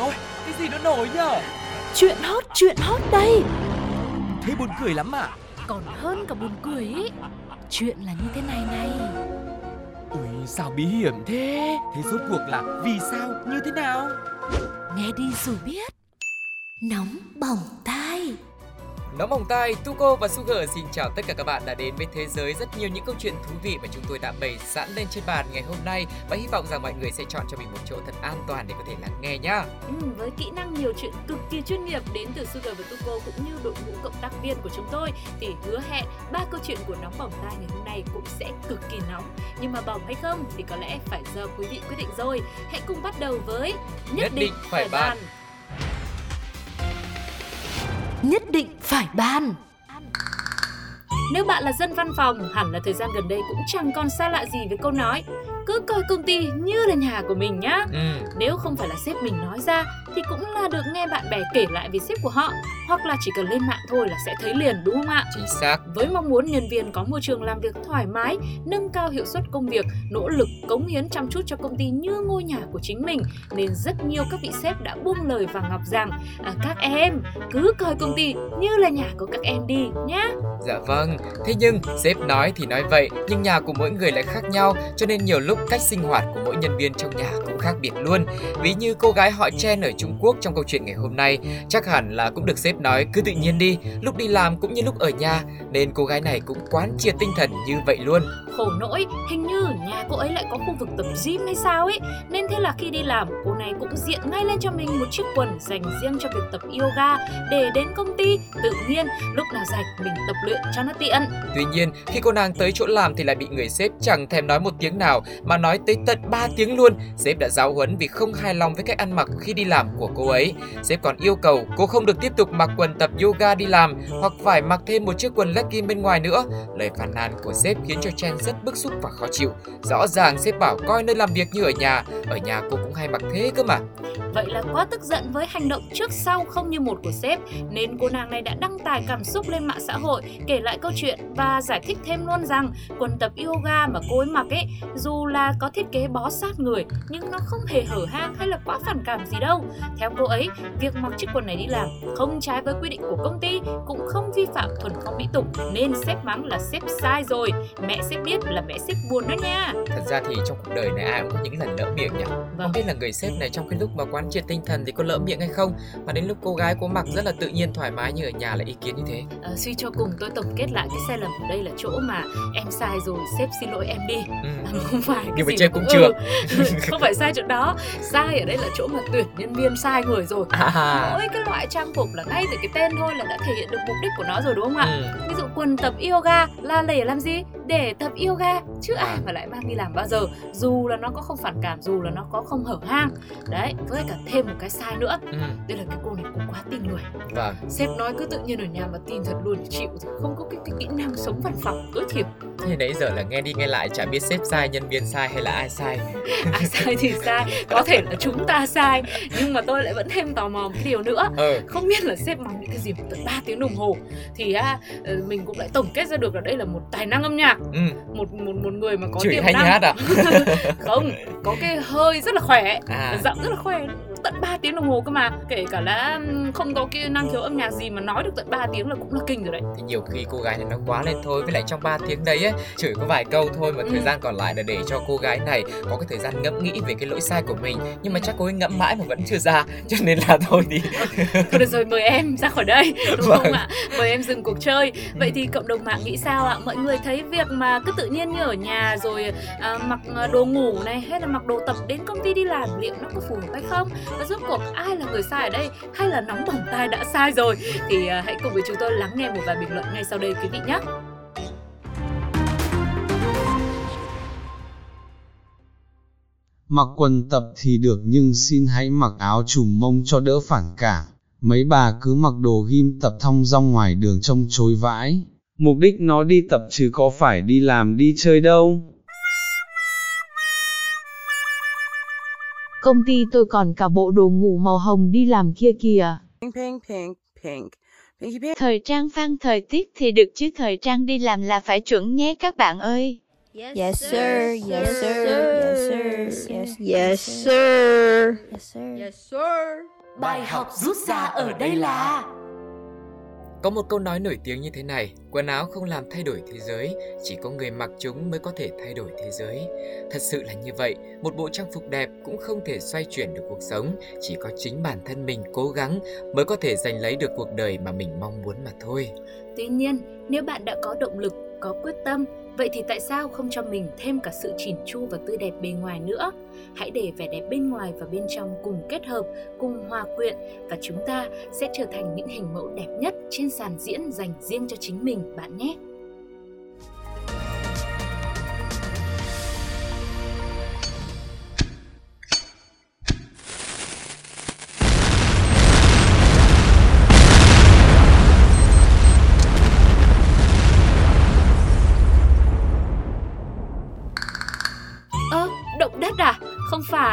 ôi, cái gì nó nổi nhở? Chuyện hot, chuyện hot đây Thế buồn cười lắm à? Còn hơn cả buồn cười ý Chuyện là như thế này này Ui, sao bí hiểm thế? Thế rốt cuộc là vì sao, như thế nào? Nghe đi rồi biết Nóng bỏng tai Nóng bỏng tai, Tuko và Sugar xin chào tất cả các bạn đã đến với thế giới rất nhiều những câu chuyện thú vị mà chúng tôi đã bày sẵn lên trên bàn ngày hôm nay và hy vọng rằng mọi người sẽ chọn cho mình một chỗ thật an toàn để có thể lắng nghe nhá. Ừ, với kỹ năng nhiều chuyện cực kỳ chuyên nghiệp đến từ Sugar và Tuko cũng như đội ngũ cộng tác viên của chúng tôi thì hứa hẹn ba câu chuyện của nóng bỏng tai ngày hôm nay cũng sẽ cực kỳ nóng. Nhưng mà bỏng hay không thì có lẽ phải do quý vị quyết định rồi. Hãy cùng bắt đầu với Nhất định phải bàn. Nhất định phải ban Nếu bạn là dân văn phòng, hẳn là thời gian gần đây cũng chẳng còn xa lạ gì với câu nói cứ coi công ty như là nhà của mình nhá. Ừ, Nếu không phải là sếp mình nói ra thì cũng là được nghe bạn bè kể lại về sếp của họ hoặc là chỉ cần lên mạng thôi là sẽ thấy liền đúng không ạ? chính xác. Với mong muốn nhân viên có môi trường làm việc thoải mái, nâng cao hiệu suất công việc, nỗ lực cống hiến chăm chút cho công ty như ngôi nhà của chính mình, nên rất nhiều các vị sếp đã buông lời và ngọc rằng à, các em cứ coi công ty như là nhà của các em đi nhá. Dạ vâng, thế nhưng sếp nói thì nói vậy, nhưng nhà của mỗi người lại khác nhau, cho nên nhiều lúc cách sinh hoạt của mỗi nhân viên trong nhà cũng khác biệt luôn. Ví như cô gái họ Chen ở Trung Quốc trong câu chuyện ngày hôm nay, chắc hẳn là cũng được sếp nói cứ tự nhiên đi, lúc đi làm cũng như lúc ở nhà, nên cô gái này cũng quán triệt tinh thần như vậy luôn. Khổ nỗi, hình như nhà cô ấy lại có khu vực tập gym hay sao ấy Nên thế là khi đi làm, cô này cũng diện ngay lên cho mình một chiếc quần dành riêng cho việc tập yoga Để đến công ty, tự nhiên lúc nào rảnh mình tập luyện cho nó tiện Tuy nhiên, khi cô nàng tới chỗ làm thì lại bị người sếp chẳng thèm nói một tiếng nào mà nói tới tận 3 tiếng luôn. Sếp đã giáo huấn vì không hài lòng với cách ăn mặc khi đi làm của cô ấy. Sếp còn yêu cầu cô không được tiếp tục mặc quần tập yoga đi làm hoặc phải mặc thêm một chiếc quần legging bên ngoài nữa. Lời phàn nàn của sếp khiến cho Chen rất bức xúc và khó chịu. Rõ ràng sếp bảo coi nơi làm việc như ở nhà, ở nhà cô cũng hay mặc thế cơ mà. Vậy là quá tức giận với hành động trước sau không như một của sếp Nên cô nàng này đã đăng tải cảm xúc lên mạng xã hội Kể lại câu chuyện và giải thích thêm luôn rằng Quần tập yoga mà cô ấy mặc ấy Dù là có thiết kế bó sát người Nhưng nó không hề hở hang hay là quá phản cảm gì đâu theo cô ấy, việc mặc chiếc quần này đi làm Không trái với quy định của công ty Cũng không vi phạm thuần phong mỹ tục Nên sếp mắng là sếp sai rồi Mẹ sếp biết là mẹ sếp buồn đó nha Thật ra thì trong cuộc đời này ai cũng có những lần lỡ miệng nhỉ. Không biết là người sếp này trong cái lúc mà quán triệt tinh thần thì có lỡ miệng hay không mà đến lúc cô gái cô mặc rất là tự nhiên thoải mái như ở nhà lại ý kiến như thế. Ờ, Suy cho cùng tôi tổng kết lại cái sai lầm ở đây là chỗ mà Em sai rồi, sếp xin lỗi em đi Ừ. À, không phải cái Nhưng mà mà- cũng ừ, chưa. không phải sai chỗ đó sai ở đây là chỗ mà tuyển nhân viên sai người rồi À. mỗi cái loại trang phục là ngay từ cái tên thôi là đã thể hiện được mục đích của nó rồi đúng không ạ Ừ. ví dụ quần tập yoga là để làm gì để tập yoga chứ À. ai mà lại mang đi làm bao giờ dù là nó có không phản cảm dù là nó có không hở hang đấy với cả thêm một cái sai nữa Ừ. đây là cái cô này cũng quá tin người Vâng. sếp nói cứ tự nhiên ở nhà mà tin thật luôn chịu không có cái, cái kỹ năng sống văn phòng tối thiểu Thế nãy giờ là nghe đi nghe lại chả biết sếp sai, nhân viên sai hay là ai sai. ai sai thì sai có thể là chúng ta sai nhưng mà tôi lại vẫn thêm tò mò một cái điều nữa Ờ. không biết là sếp bằng những cái gì tận 3 tiếng đồng hồ thì à, ờ, mình cũng lại tổng kết ra được là đây là một tài năng âm nhạc Ừ. một một một người mà có Chửi tiềm năng hát à? không có cái hơi rất là khỏe À. giọng rất là khỏe tận 3 tiếng đồng hồ cơ mà. Kể cả là không có cái năng khiếu âm nhạc gì mà nói được tận 3 tiếng là cũng là kinh rồi đấy. Thì nhiều khi cô gái này nó quá lên thôi Với lại trong 3 tiếng đấy ấy, chửi có vài câu thôi Mà thời Ừ. gian còn lại là để cho cô gái này Có cái thời gian ngẫm nghĩ về cái lỗi sai của mình. Nhưng mà chắc cô ấy ngẫm mãi mà vẫn chưa ra Cho nên là thôi thì. Thôi được rồi mời em ra khỏi đây đúng Vâng. không ạ? Mời em dừng cuộc chơi. Vậy thì cộng đồng mạng nghĩ sao ạ? Mọi người thấy việc mà cứ tự nhiên như ở nhà rồi à, mặc à, đồ ngủ này hay là mặc đồ tập đến công ty đi làm liệu nó có phù hợp hay không và rốt cuộc ai là người sai ở đây hay là nóng bỏng tai đã sai rồi thì à, hãy cùng với chúng tôi lắng nghe một vài bình luận ngay sau đây quý vị nhé Mặc quần tập thì được nhưng xin hãy mặc áo trùm mông cho đỡ phản cảm. Mấy bà cứ mặc đồ ghim tập thong dong ngoài đường trông chối vãi. Mục đích nó đi tập chứ có phải đi làm đi chơi đâu. Công ty tôi còn cả bộ đồ ngủ màu hồng đi làm kia kìa. Pink, pink, pink, pink. Pinky pink. Thời trang phan thời tiết thì được chứ thời trang đi làm là phải chuẩn nhé các bạn ơi. Yes, sir. Yes, sir. Yes, sir. Yes, yes, sir. Yes, sir. Yes, sir. Bài học rút ra ở đây là có một câu nói nổi tiếng như thế này, quần áo không làm thay đổi thế giới, chỉ có người mặc chúng mới có thể thay đổi thế giới. Thật sự là như vậy, một bộ trang phục đẹp cũng không thể xoay chuyển được cuộc sống, chỉ có chính bản thân mình cố gắng mới có thể giành lấy được cuộc đời mà mình mong muốn mà thôi. Tuy nhiên, nếu bạn đã có động lực, có quyết tâm, vậy thì tại sao không cho mình thêm cả sự chỉn chu và tươi đẹp bề ngoài nữa? Hãy để vẻ đẹp bên ngoài và bên trong cùng kết hợp, cùng hòa quyện và chúng ta sẽ trở thành những hình mẫu đẹp nhất trên sàn diễn dành riêng cho chính mình bạn nhé.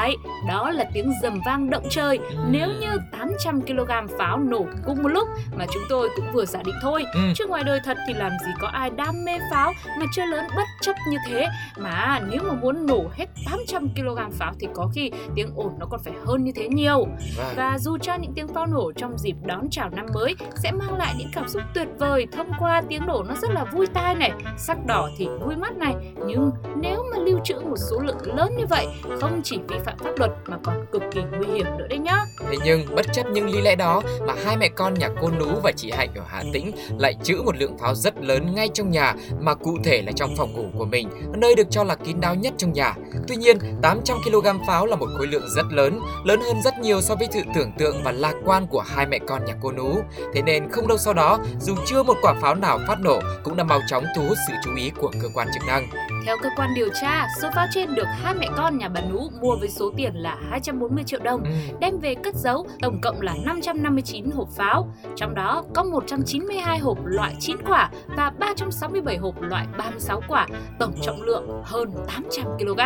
Phải, đó là tiếng rầm vang động trời nếu như 800 kg pháo nổ cùng một lúc mà chúng tôi cũng vừa giả định thôi. Ừ. Chứ ngoài đời thật thì làm gì có ai đam mê pháo mà chơi lớn bất chấp như thế. Mà nếu mà muốn nổ hết 800 kg pháo thì có khi tiếng ồn nó còn phải hơn như thế nhiều. Vâng. Và dù cho những tiếng pháo nổ trong dịp đón chào năm mới sẽ mang lại những cảm xúc tuyệt vời thông qua tiếng nổ nó rất là vui tai này, sắc đỏ thì vui mắt này, nhưng nếu mà lưu trữ một số lượng lớn như vậy không chỉ vi phạm pháp luật mà còn cực kỳ nguy hiểm nữa đấy nhá. Thế nhưng bất chấp những lý lẽ đó mà hai mẹ con nhà cô Nú và chị Hạnh ở Hà Tĩnh lại trữ một lượng pháo rất lớn ngay trong nhà mà cụ thể là trong phòng ngủ của mình, nơi được cho là kín đáo nhất trong nhà. Tuy nhiên, 800 kg pháo là một khối lượng rất lớn, lớn hơn rất nhiều so với sự tưởng tượng và lạc quan của hai mẹ con nhà cô Nú. Thế nên không lâu sau đó, dù chưa một quả pháo nào phát nổ cũng đã mau chóng thu hút sự chú ý của cơ quan chức năng. Theo cơ quan điều tra, số pháo trên được hai mẹ con nhà bà Nú mua với số tiền là 240 triệu đồng, Ừ. đem về cất giấu, tổng cộng là 559 hộp pháo. Trong đó có 192 hộp loại 9 quả và 367 hộp loại 36 quả, tổng trọng lượng hơn 800 kg.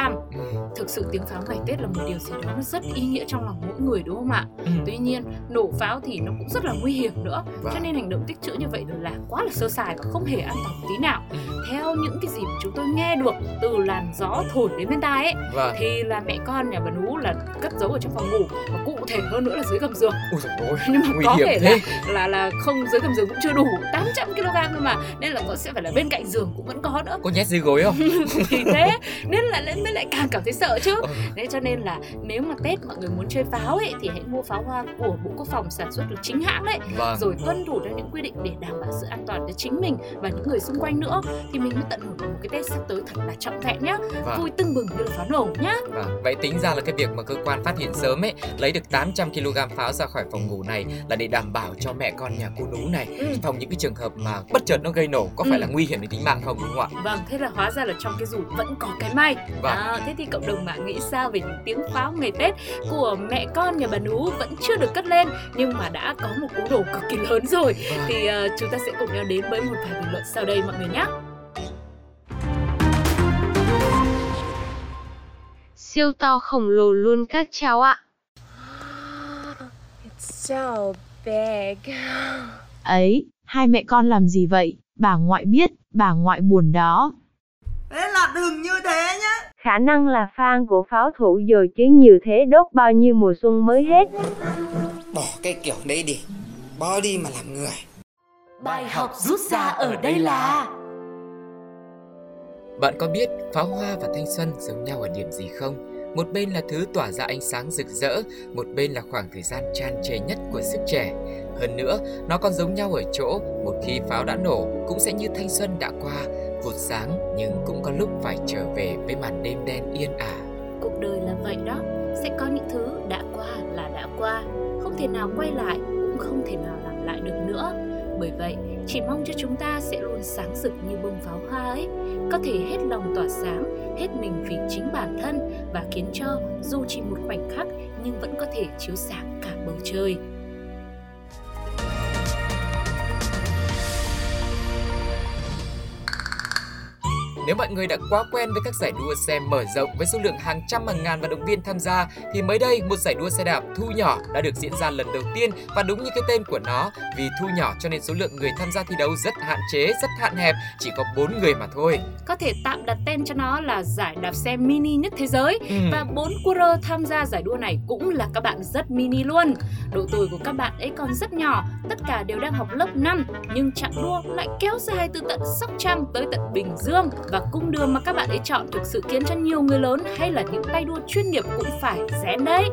Thực sự tiếng pháo ngày Tết là một điều gì đó nó rất ý nghĩa trong lòng mỗi người đúng không ạ? Ừ. Tuy nhiên, nổ pháo thì nó cũng rất là nguy hiểm nữa. Vâng. Cho nên hành động tích trữ như vậy là quá là sơ sài và không hề an toàn tí nào. Ừ. Theo những cái gì mà chúng tôi nghe được từ làn gió thổi đến bên tai ấy Vâng. thì là mẹ con nhà Nú là cất giấu ở trong phòng ngủ và cụ thể hơn nữa là dưới gầm giường Ui dồi ôi, nhưng mà nguy có hiểm thể thế. là là là không dưới gầm giường cũng chưa đủ 800 kg thôi mà nên là có sẽ phải là bên cạnh giường cũng vẫn có nữa Có nhét dưới gối không? thì thế nên là lại mới lại càng cảm thấy sợ chứ Ừ. thế cho nên là nếu mà tết mọi người muốn chơi pháo ấy thì hãy mua pháo hoa của bộ quốc phòng sản xuất được chính hãng đấy Vâng. rồi tuân thủ theo những quy định để đảm bảo sự an toàn cho chính mình và những người xung quanh nữa thì mình mới tận hưởng được một cái tết sắp tới thật là trọn vẹn nhá Vâng. vui tưng bừng như là pháo nổ nhá Vâng, vậy tính ra là cái việc mà cơ quan phát hiện sớm ấy lấy được 800 kg pháo ra khỏi phòng ngủ này là để đảm bảo cho mẹ con nhà cô Nú này Ừ. phòng những cái trường hợp mà bất chợt nó gây nổ có phải Ừ. là nguy hiểm đến tính mạng không đúng không ạ? Vâng, thế là hóa ra là trong cái rủi vẫn có cái may. Vâng. À, thế thì cộng đồng mạng nghĩ sao về những tiếng pháo ngày Tết của mẹ con nhà bà Nú vẫn chưa được cất lên nhưng mà đã có một cú nổ cực kỳ lớn rồi. Vâng. Thì ờ, chúng ta sẽ cùng nhau đến với một vài bình luận sau đây mọi người nhé. Siêu to khổng lồ luôn các cháu ạ. It's so big. Ấy, hai mẹ con làm gì vậy? Bà ngoại biết, bà ngoại buồn đó. Khả năng là fan của pháo thủ rồi chứ nhiều thế đốt bao nhiêu mùa xuân mới hết. Bỏ cái kiểu đấy đi Bỏ đi mà làm người Bài học rút ra ở đây là bạn có biết pháo hoa và thanh xuân giống nhau ở điểm gì không? Một bên là thứ tỏa ra ánh sáng rực rỡ, một bên là khoảng thời gian tràn trề nhất của sức trẻ. Hơn nữa, nó còn giống nhau ở chỗ, một khi pháo đã nổ cũng sẽ như thanh xuân đã qua, vụt sáng nhưng cũng có lúc phải trở về với màn đêm đen yên ả. Cuộc đời là vậy đó, sẽ có những thứ đã qua là đã qua, không thể nào quay lại cũng không thể nào làm lại được nữa. Bởi vậy, chỉ mong cho chúng ta sẽ luôn sáng rực như bông pháo hoa ấy, có thể hết lòng tỏa sáng, hết mình vì chính bản thân và khiến cho dù chỉ một khoảnh khắc nhưng vẫn có thể chiếu sáng cả bầu trời. Nếu mọi người đã quá quen với các giải đua xe mở rộng với số lượng hàng trăm hàng ngàn vận động viên tham gia thì mới đây một giải đua xe đạp thu nhỏ đã được diễn ra lần đầu tiên và đúng như cái tên của nó vì thu nhỏ cho nên số lượng người tham gia thi đấu rất hạn chế, rất hạn hẹp, chỉ có 4 người mà thôi. Có thể tạm đặt tên cho nó là giải đạp xe mini nhất thế giới Ừ. và bốn cua tham gia giải đua này cũng là các bạn rất mini luôn. Độ tuổi của các bạn ấy còn rất nhỏ, tất cả đều đang học lớp 5 nhưng chặng đua lại kéo dài từ tận Sóc Trăng tới tận Bình Dương và cung đường mà các bạn ấy chọn thực sự khiến cho nhiều người lớn hay là những tay đua chuyên nghiệp cũng phải rén đấy.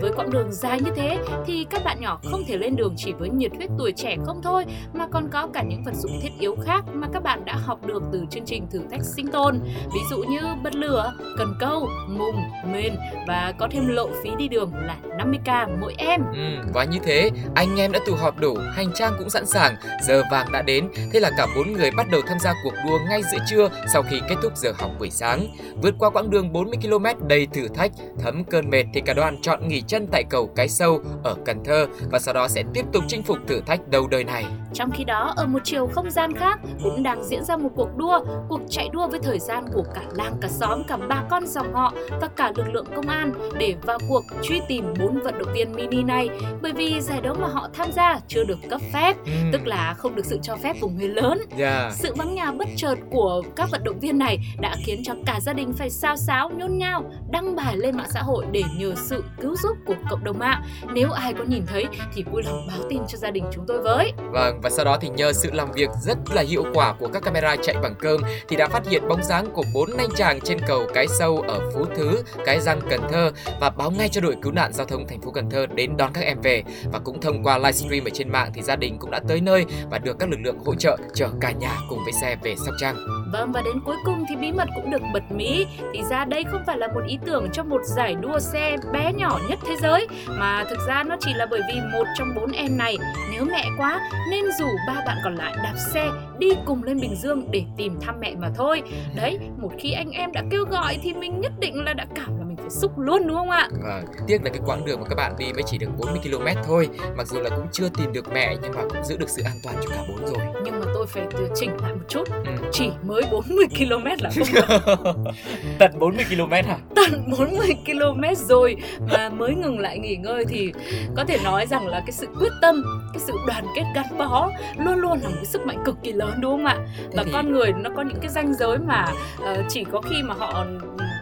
Với quãng đường dài như thế thì các bạn nhỏ không thể lên đường chỉ với nhiệt huyết tuổi trẻ không thôi mà còn có cả những vật dụng thiết yếu khác mà các bạn đã học được từ chương trình thử thách sinh tồn ví dụ như bật lửa, cần câu, mùng, mền và có thêm lộ phí đi đường là 50k mỗi em. Ừ, và như thế, anh em đã tụ họp đủ, hành trang cũng sẵn sàng, giờ vàng đã đến, thế là cả bốn người bắt đầu tham gia cuộc đua ngay giữa trưa sau sau khi kết thúc giờ học buổi sáng. Vượt qua quãng đường 40 km đầy thử thách, thấm cơn mệt thì cả đoàn chọn nghỉ chân tại cầu Cái Sâu ở Cần Thơ và sau đó sẽ tiếp tục chinh phục thử thách đầu đời này. Trong khi đó, ở một chiều không gian khác cũng đang diễn ra một cuộc đua, cuộc chạy đua với thời gian của cả làng, cả xóm, cả bà con dòng họ và cả lực lượng công an để vào cuộc truy tìm bốn vận động viên mini này bởi vì giải đấu mà họ tham gia chưa được cấp phép, Ừ. tức là không được sự cho phép của người lớn. Yeah. Sự vắng nhà bất chợt của các vận động viên này đã khiến cho cả gia đình phải sao xáo nhôn nhao đăng bài lên mạng xã hội để nhờ sự cứu giúp của cộng đồng mạng. Nếu ai có nhìn thấy thì vui lòng báo tin cho gia đình chúng tôi với. Vâng, và sau đó thì nhờ sự làm việc rất là hiệu quả của các camera chạy bằng cơm thì đã phát hiện bóng dáng của bốn anh chàng trên cầu Cái Sâu ở Phú Thứ, Cái Răng, Cần Thơ và báo ngay cho đội cứu nạn giao thông thành phố Cần Thơ đến đón các em về. Và cũng thông qua livestream ở trên mạng thì gia đình cũng đã tới nơi và được các lực lượng hỗ trợ chở cả nhà cùng với xe về Sóc Trăng. Vâng và đến cuối cùng thì bí mật cũng được bật mí Thì ra đây không phải là một ý tưởng cho một giải đua xe bé nhỏ nhất thế giới Mà thực ra nó chỉ là bởi vì một trong bốn em này Nếu mẹ quá nên rủ ba bạn còn lại đạp xe đi cùng lên Bình Dương để tìm thăm mẹ mà thôi. Đấy, một khi anh em đã kêu gọi thì mình nhất định là đã cảm phải xúc luôn đúng không ạ? Vâng, tiếc là cái quãng đường mà các bạn đi mới chỉ được 40 km thôi. Mặc dù là cũng chưa tìm được mẹ nhưng mà cũng giữ được sự an toàn cho cả bốn rồi. Nhưng mà tôi phải điều chỉnh lại một chút Ừ. Chỉ mới 40 km là không được Tận 40 km hả? tận 40 km rồi mà mới ngừng lại nghỉ ngơi thì có thể nói rằng là cái sự quyết tâm, cái sự đoàn kết gắn bó luôn luôn là một sức mạnh cực kỳ lớn đúng không ạ? Và thì- con người nó có những cái ranh giới mà ờ, chỉ có khi mà họ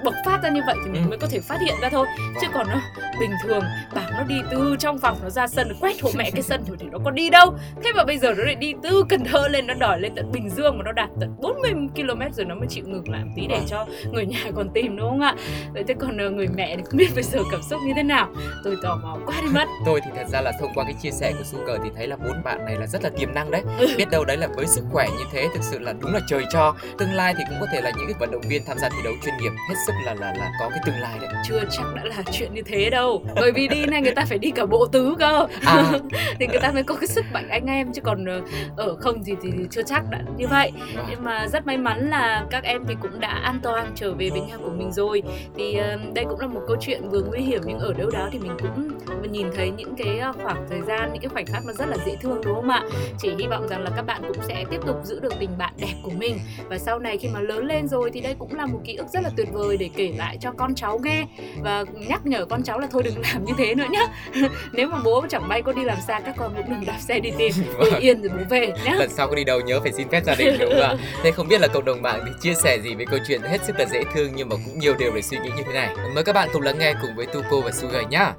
bộc phát ra như vậy thì mình Ừ. mới có thể phát hiện ra thôi chứ còn nó bình thường bảo nó đi từ trong phòng nó ra sân quét hộ mẹ cái sân rồi thì nó có đi đâu thế mà bây giờ nó lại đi từ Cần Thơ lên nó đòi lên tận Bình Dương mà nó đạt tận 40 km rồi nó mới chịu ngừng lại một tí để cho người nhà còn tìm đúng không ạ vậy thế còn ờ, người mẹ thì không biết bây giờ cảm xúc như thế nào tôi tò mò quá đi mất Tôi thì thật ra là thông qua cái chia sẻ của Sugar thì thấy là bốn bạn này là rất là tiềm năng đấy. Ừ. Biết đâu đấy là với sức khỏe như thế thực sự là đúng là trời cho. Tương lai thì cũng có thể là những cái vận động viên tham gia thi đấu chuyên nghiệp hết sức là là là có cái tương lai đấy. chưa chắc đã là chuyện như thế đâu. Bởi vì đi này người ta phải đi cả bộ tứ cơ. À. thì người ta mới có cái sức mạnh anh em chứ còn ờ, ở không thì thì chưa chắc đã như vậy. Vâng. nhưng mà rất may mắn là các em thì cũng đã an toàn trở về với nhà của mình rồi. Thì ờ, đây cũng là một câu chuyện vừa nguy hiểm nhưng ở đâu đó thì mình cũng nhìn thấy những cái ờ, khoảng thời gian những cái khoảnh khắc nó rất là dễ thương đúng không ạ? Chỉ hy vọng rằng là các bạn cũng sẽ tiếp tục giữ được tình bạn đẹp của mình. Và sau này khi mà lớn lên rồi thì đây cũng là một ký ức rất là tuyệt vời để kể lại cho con cháu nghe và nhắc nhở con cháu là thôi đừng làm như thế nữa nhá nếu mà bố chẳng may có đi làm xa các con cũng đừng đạp xe đi tìm tôi yên rồi bố về nhá Lần sau có đi đâu nhớ phải xin phép gia đình đúng không ạ? Thế không biết là cộng đồng mạng thì chia sẻ gì về câu chuyện hết sức là dễ thương nhưng mà cũng nhiều điều để suy nghĩ như thế này. Mời các bạn cùng lắng nghe cùng với Tuko và Sugar nhá.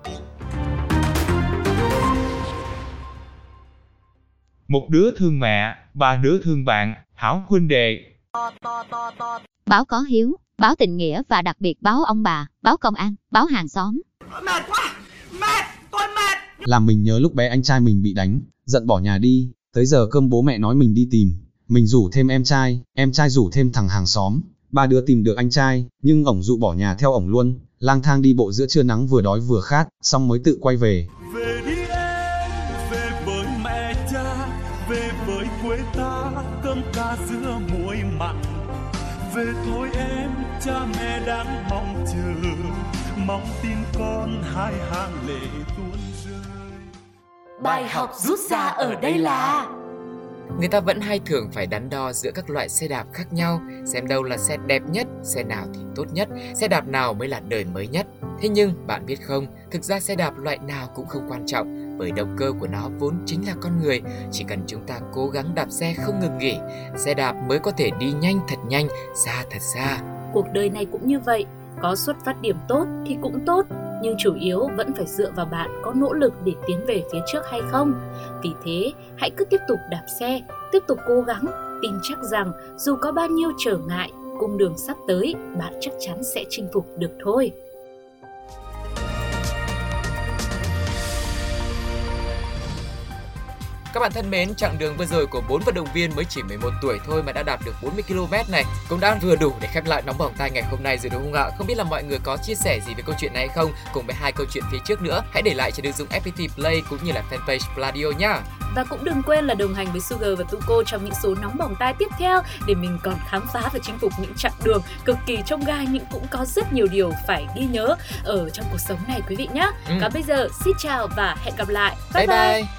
Một đứa thương mẹ, ba đứa thương bạn, hảo huynh đệ. Báo có hiếu, báo tình nghĩa và đặc biệt báo ông bà, báo công an, báo hàng xóm. Làm mình nhớ lúc bé anh trai mình bị đánh, giận bỏ nhà đi, tới giờ cơm bố mẹ nói mình đi tìm, mình rủ thêm em trai, em trai rủ thêm thằng hàng xóm, ba đứa tìm được anh trai, nhưng ổng dụ bỏ nhà theo ổng luôn, lang thang đi bộ giữa trưa nắng vừa đói vừa khát, xong mới tự quay về. Cha mẹ đang mong chờ mong tin con hai hàng lệ tuôn rơi Bài học rút ra ở đây là người ta vẫn hay thường phải đắn đo giữa các loại xe đạp khác nhau, xem đâu là xe đẹp nhất, xe nào thì tốt nhất, xe đạp nào mới là đời mới nhất. Thế nhưng bạn biết không, thực ra xe đạp loại nào cũng không quan trọng bởi động cơ của nó vốn chính là con người, chỉ cần chúng ta cố gắng đạp xe không ngừng nghỉ, xe đạp mới có thể đi nhanh thật nhanh, xa thật xa. Cuộc đời này cũng như vậy, có xuất phát điểm tốt thì cũng tốt, nhưng chủ yếu vẫn phải dựa vào bạn có nỗ lực để tiến về phía trước hay không. Vì thế, hãy cứ tiếp tục đạp xe, tiếp tục cố gắng, tin chắc rằng dù có bao nhiêu trở ngại, cung đường sắp tới, bạn chắc chắn sẽ chinh phục được thôi. Các bạn thân mến, chặng đường vừa rồi của bốn vận động viên mới chỉ 11 tuổi thôi mà đã đạt được 40 km này cũng đã vừa đủ để khép lại nóng bỏng tay ngày hôm nay rồi đúng không ạ? Không biết là mọi người có chia sẻ gì về câu chuyện này hay không? Cùng với hai câu chuyện phía trước nữa, hãy để lại trên ứng dụng FPT Play cũng như là fanpage Pladio nhá. Và cũng đừng quên là đồng hành với Sugar và Tuko trong những số nóng bỏng tai tiếp theo để mình còn khám phá và chinh phục những chặng đường cực kỳ trông gai nhưng cũng có rất nhiều điều phải ghi nhớ ở trong cuộc sống này quý vị nhé. Ừ. Còn bây giờ xin chào và hẹn gặp lại. Bye bye. bye. bye.